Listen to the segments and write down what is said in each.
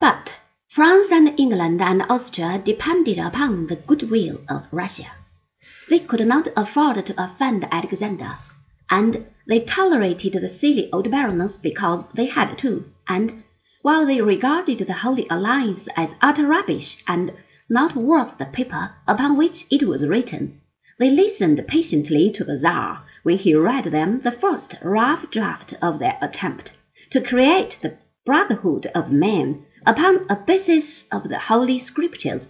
But France and England and Austria depended upon the goodwill of Russia. They could not afford to offend Alexander, and they tolerated the silly old Baroness because they had to, and while they regarded the Holy Alliance as utter rubbish and not worth the paper upon which it was written, they listened patiently to the Tsar when he read them the first rough draft of their attempt to create the brotherhood of men upon a basis of the Holy Scriptures.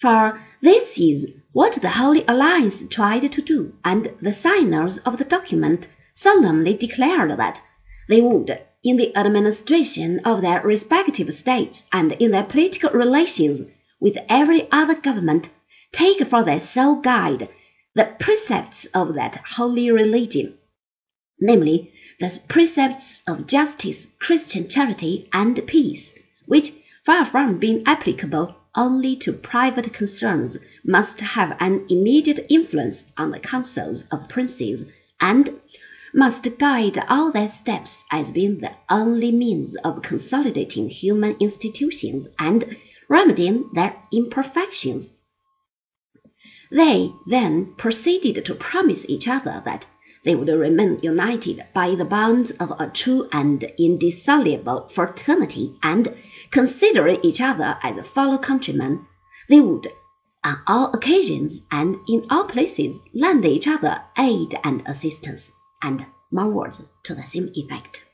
For this is what the Holy Alliance tried to do, and the signers of the document solemnly declared that they would, in the administration of their respective states and in their political relations with every other government, take for their sole guide the precepts of that holy religion, namely, the precepts of justice, Christian charity, and peace, which, far from being applicable only to private concerns, must have an immediate influence on the councils of princes, and must guide all their steps as being the only means of consolidating human institutions and remedying their imperfections. They then proceeded to promise each other that they would remain united by the bonds of a true and indissoluble fraternity, and considering each other as fellow countrymen, they would, on all occasions and in all places, lend each other aid and assistance, and more words to the same effect.